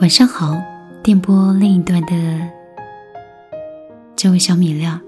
晚上好，电波另一端的这位小米料，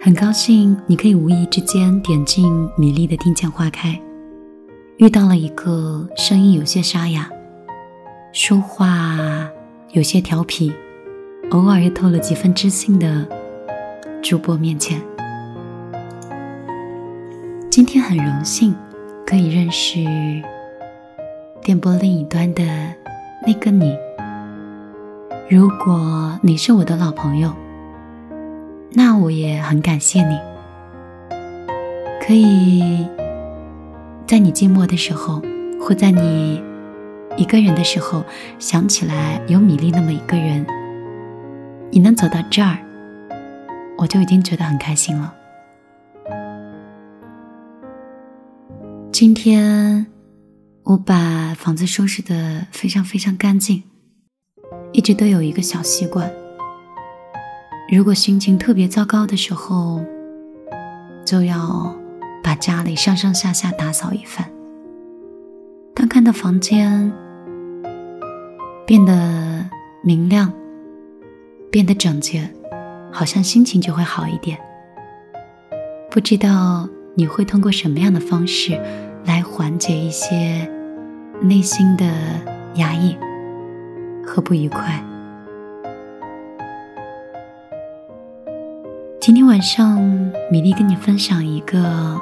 很高兴你可以无意之间点进米粒的听见花开，遇到了一个声音有些沙哑，说话有些调皮，偶尔又透了几分知性的主播面前。很荣幸可以认识电波另一端的。那个你，如果你是我的老朋友，那我也很感谢你。可以在你寂寞的时候，或在你一个人的时候，想起来有米粒那么一个人，你能走到这儿，我就已经觉得很开心了。今天。我把房子收拾得非常非常干净，一直都有一个小习惯。如果心情特别糟糕的时候，就要把家里上上下下打扫一番。当看到房间变得明亮、变得整洁，好像心情就会好一点。不知道你会通过什么样的方式来缓解一些？内心的压抑和不愉快。今天晚上，米粒跟你分享一个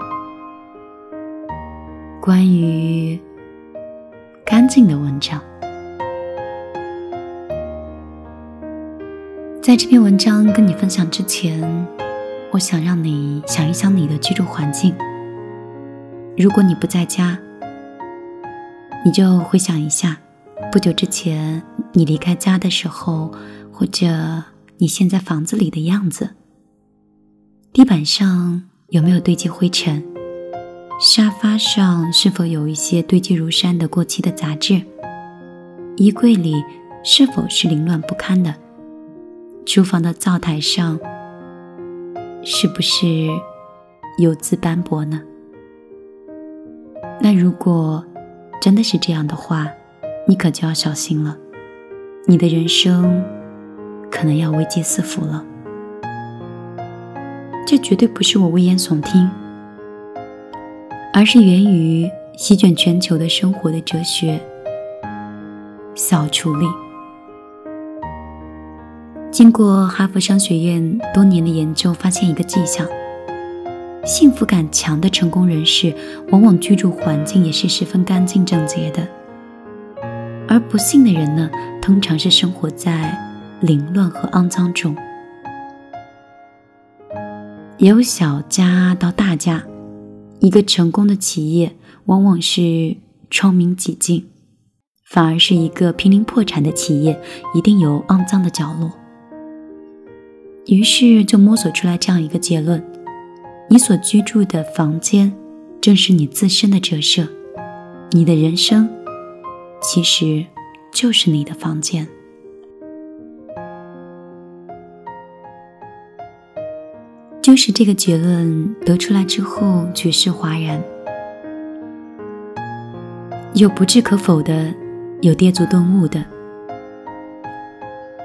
关于干净的文章。在这篇文章跟你分享之前，我想让你想一想你的居住环境。如果你不在家，你就回想一下，不久之前你离开家的时候，或者你现在房子里的样子。地板上有没有堆积灰尘？沙发上是否有一些堆积如山的过期的杂志？衣柜里是否是凌乱不堪的？厨房的灶台上是不是油渍斑驳呢？那如果……真的是这样的话，你可就要小心了，你的人生可能要危机四伏了。这绝对不是我危言耸听，而是源于席卷全球的生活的哲学——扫除力。经过哈佛商学院多年的研究，发现一个迹象。幸福感强的成功人士，往往居住环境也是十分干净整洁的；而不幸的人呢，通常是生活在凌乱和肮脏中。由小家到大家，一个成功的企业往往是窗明几净，反而是一个濒临破产的企业，一定有肮脏的角落。于是就摸索出来这样一个结论。你所居住的房间，正是你自身的折射。你的人生，其实就是你的房间。就是这个结论得出来之后，举世哗然。有不置可否的，有跌足顿悟的。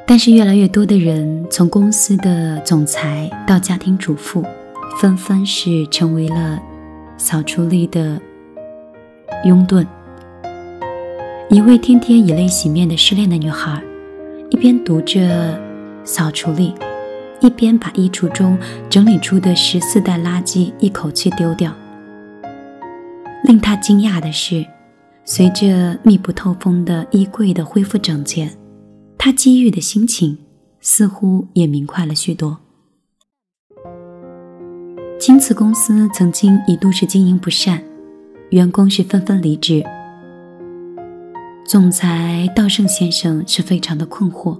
但是越来越多的人，从公司的总裁到家庭主妇。纷纷是成为了扫除力的拥趸。一位天天以泪洗面的失恋的女孩，一边读着扫除力，一边把衣橱中整理出的十四袋垃圾一口气丢掉。令她惊讶的是，随着密不透风的衣柜的恢复整洁，她机遇的心情似乎也明快了许多。京瓷公司曾经一度是经营不善，员工是纷纷离职。总裁道圣先生是非常的困惑，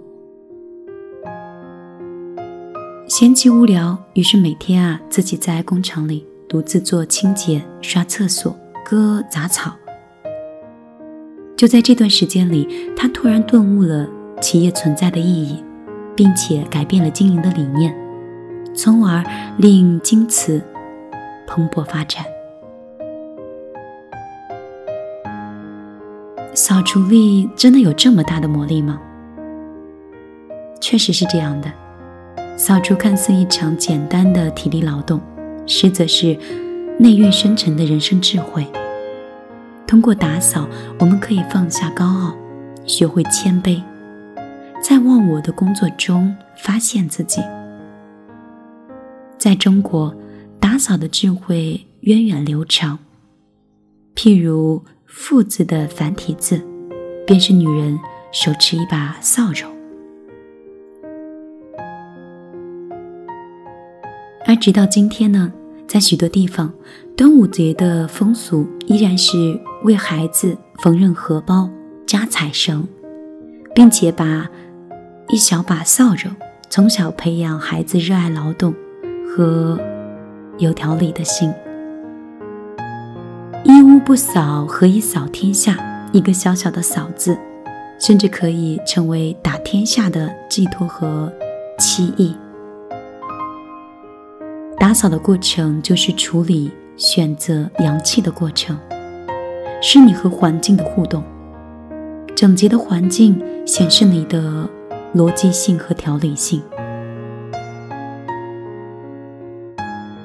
闲极无聊，于是每天啊自己在工厂里独自做清洁、刷厕所、割杂草。就在这段时间里，他突然顿悟了企业存在的意义，并且改变了经营的理念。从而令京瓷蓬勃发展。扫除力真的有这么大的魔力吗？确实是这样的。扫除看似一场简单的体力劳动实则是内蕴深沉的人生智慧。通过打扫我们可以放下高傲学会谦卑在忘我的工作中发现自己。在中国，打扫的智慧源远流长。譬如“父”字的繁体字，便是女人手持一把扫帚。而直到今天呢，在许多地方，端午节的风俗依然是为孩子缝纫荷包、扎彩绳，并且把一小把扫帚从小培养孩子热爱劳动和有条理的心。一屋不扫，何以扫天下？一个小小的“扫”字，甚至可以成为打天下的寄托和期意。打扫的过程，就是处理、选择阳气的过程，是你和环境的互动。整洁的环境显示你的逻辑性和条理性。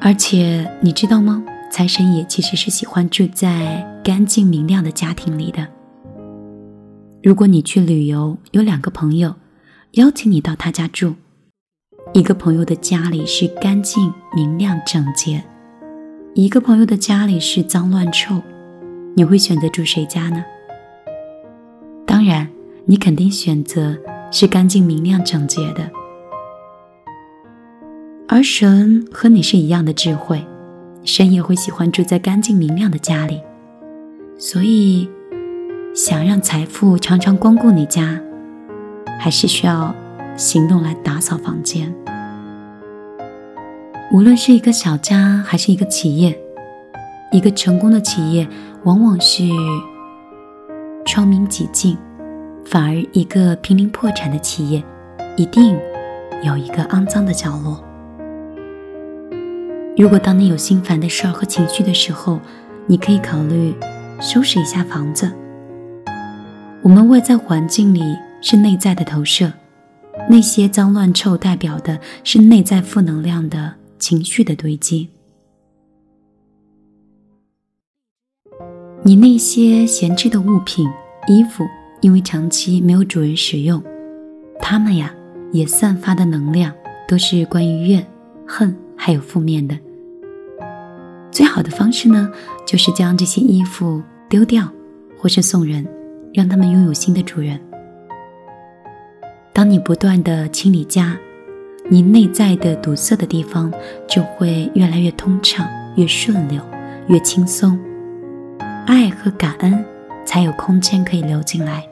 而且，你知道吗？财神爷其实是喜欢住在干净明亮的家庭里的。如果你去旅游，有两个朋友邀请你到他家住，一个朋友的家里是干净明亮整洁，一个朋友的家里是脏乱臭，你会选择住谁家呢？当然，你肯定选择是干净明亮整洁的。而神和你是一样的智慧。神也会喜欢住在干净明亮的家里，所以想让财富常常光顾你家，还是需要行动来打扫房间。无论是一个小家还是一个企业，一个成功的企业往往是窗明几净，反而一个濒临破产的企业一定有一个肮脏的角落。如果当你有心烦的事儿和情绪的时候，你可以考虑收拾一下房子。我们外在环境里是内在的投射，那些脏乱臭代表的是内在负能量的情绪的堆积。你那些闲置的物品、衣服，因为长期没有主人使用，它们呀也散发的能量都是关于怨恨。还有负面的，最好的方式呢，就是将这些衣服丢掉，或是送人，让他们拥有新的主人。当你不断的清理家，你内在的堵塞的地方就会越来越通畅，越顺流，越轻松，爱和感恩才有空间可以流进来。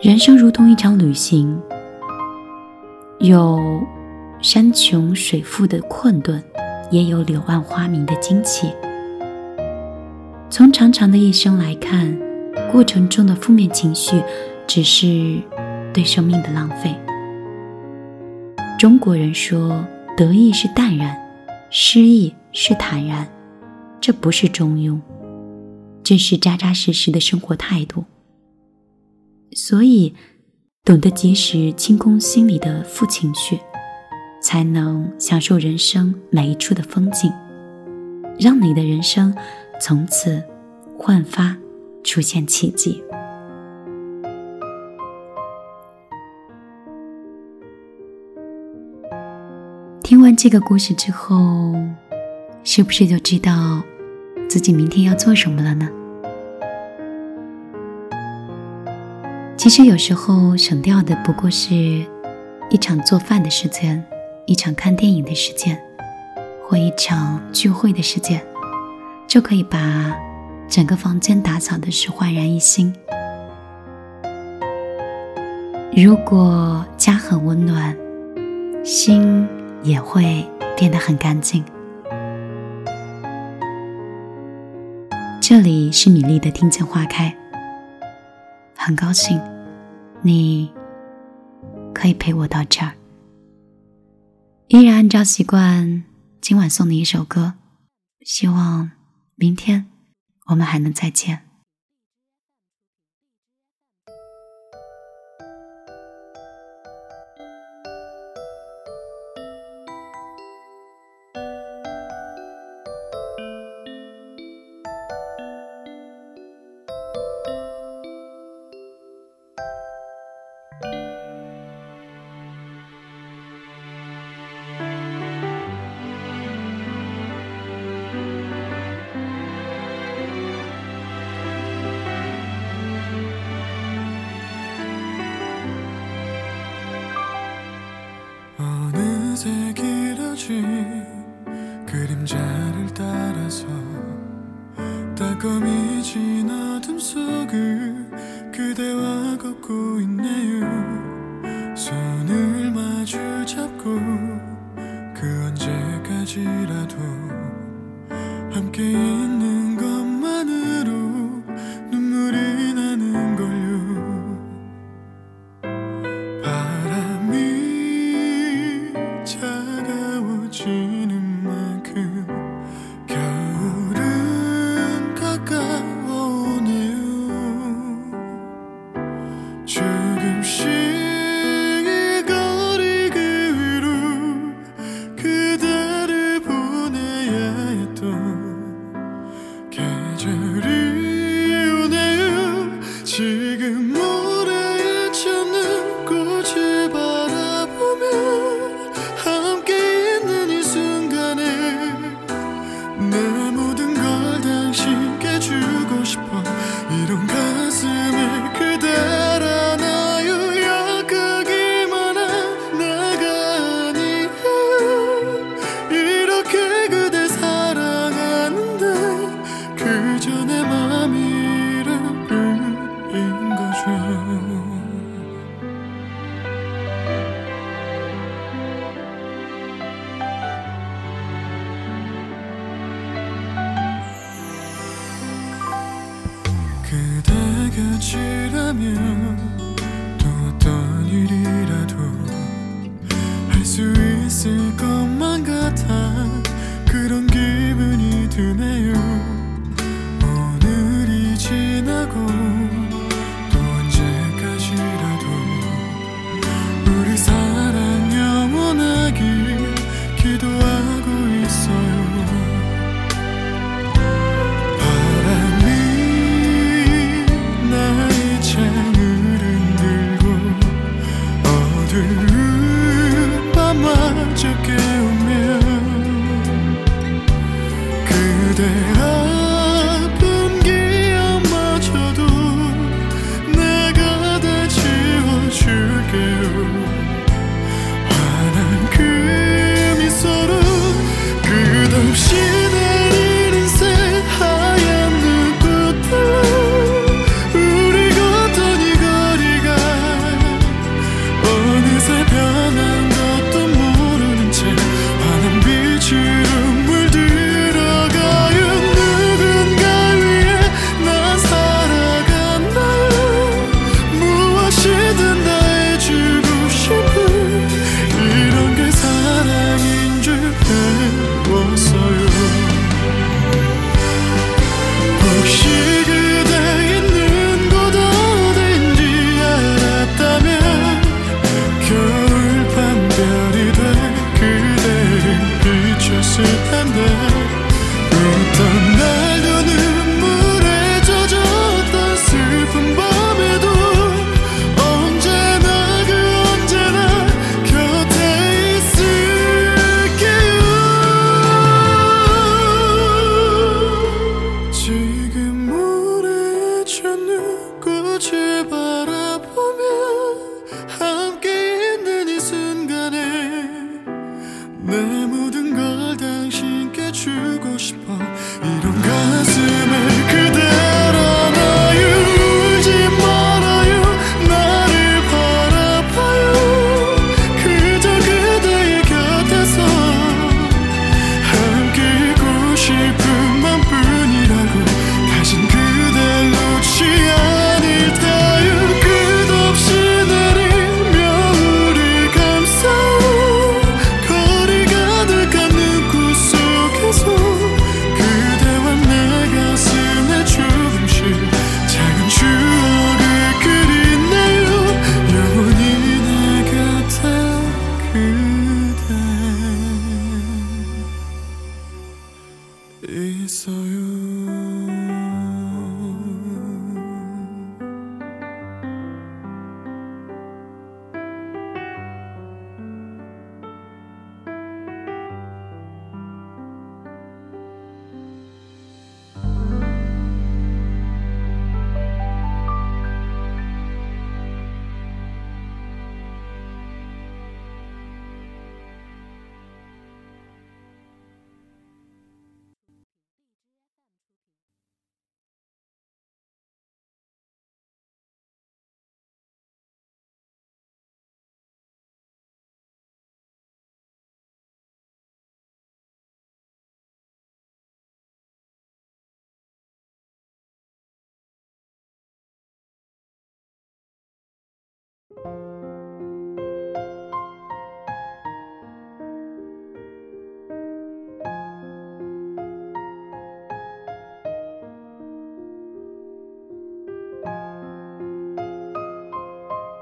人生如同一场旅行，有。山穷水复的困顿，也有柳暗花明的惊奇。从长长的一生来看，过程中的负面情绪，只是对生命的浪费。中国人说，得意是淡然，失意是坦然，这不是中庸，这是扎扎实实的生活态度。所以，懂得及时清空心里的负情绪。才能享受人生每一处的风景，让你的人生从此焕发，出现奇迹。听完这个故事之后，是不是就知道自己明天要做什么了呢？其实有时候省掉的不过是一场做饭的时间。一场看电影的时间，或一场聚会的时间，就可以把整个房间打扫的是焕然一新。如果家很温暖，心也会变得很干净。这里是米粒的听见花开，很高兴你可以陪我到这儿。依然按照习惯，今晚送你一首歌，希望明天我们还能再见。 없이 그림자를 따라서 따검이 지나둠 속을 그대와 걷고 있는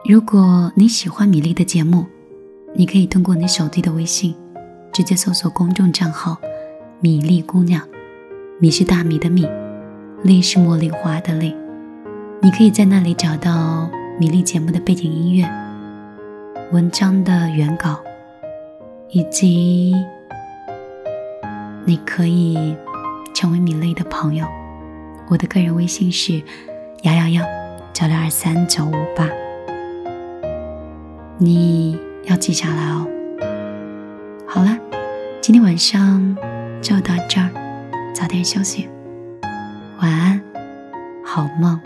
如果你喜欢米粒的节目，你可以通过你手机的微信，直接搜索公众账号“米粒姑娘”，米是大米的米，粒是茉莉花的粒。你可以在那里找到米粒节目的背景音乐、文章的原稿，以及你可以成为米粒的朋友。我的个人微信是幺幺幺九六二三九五八。你要记下来哦。好了，今天晚上就到这儿，早点休息，晚安，好梦。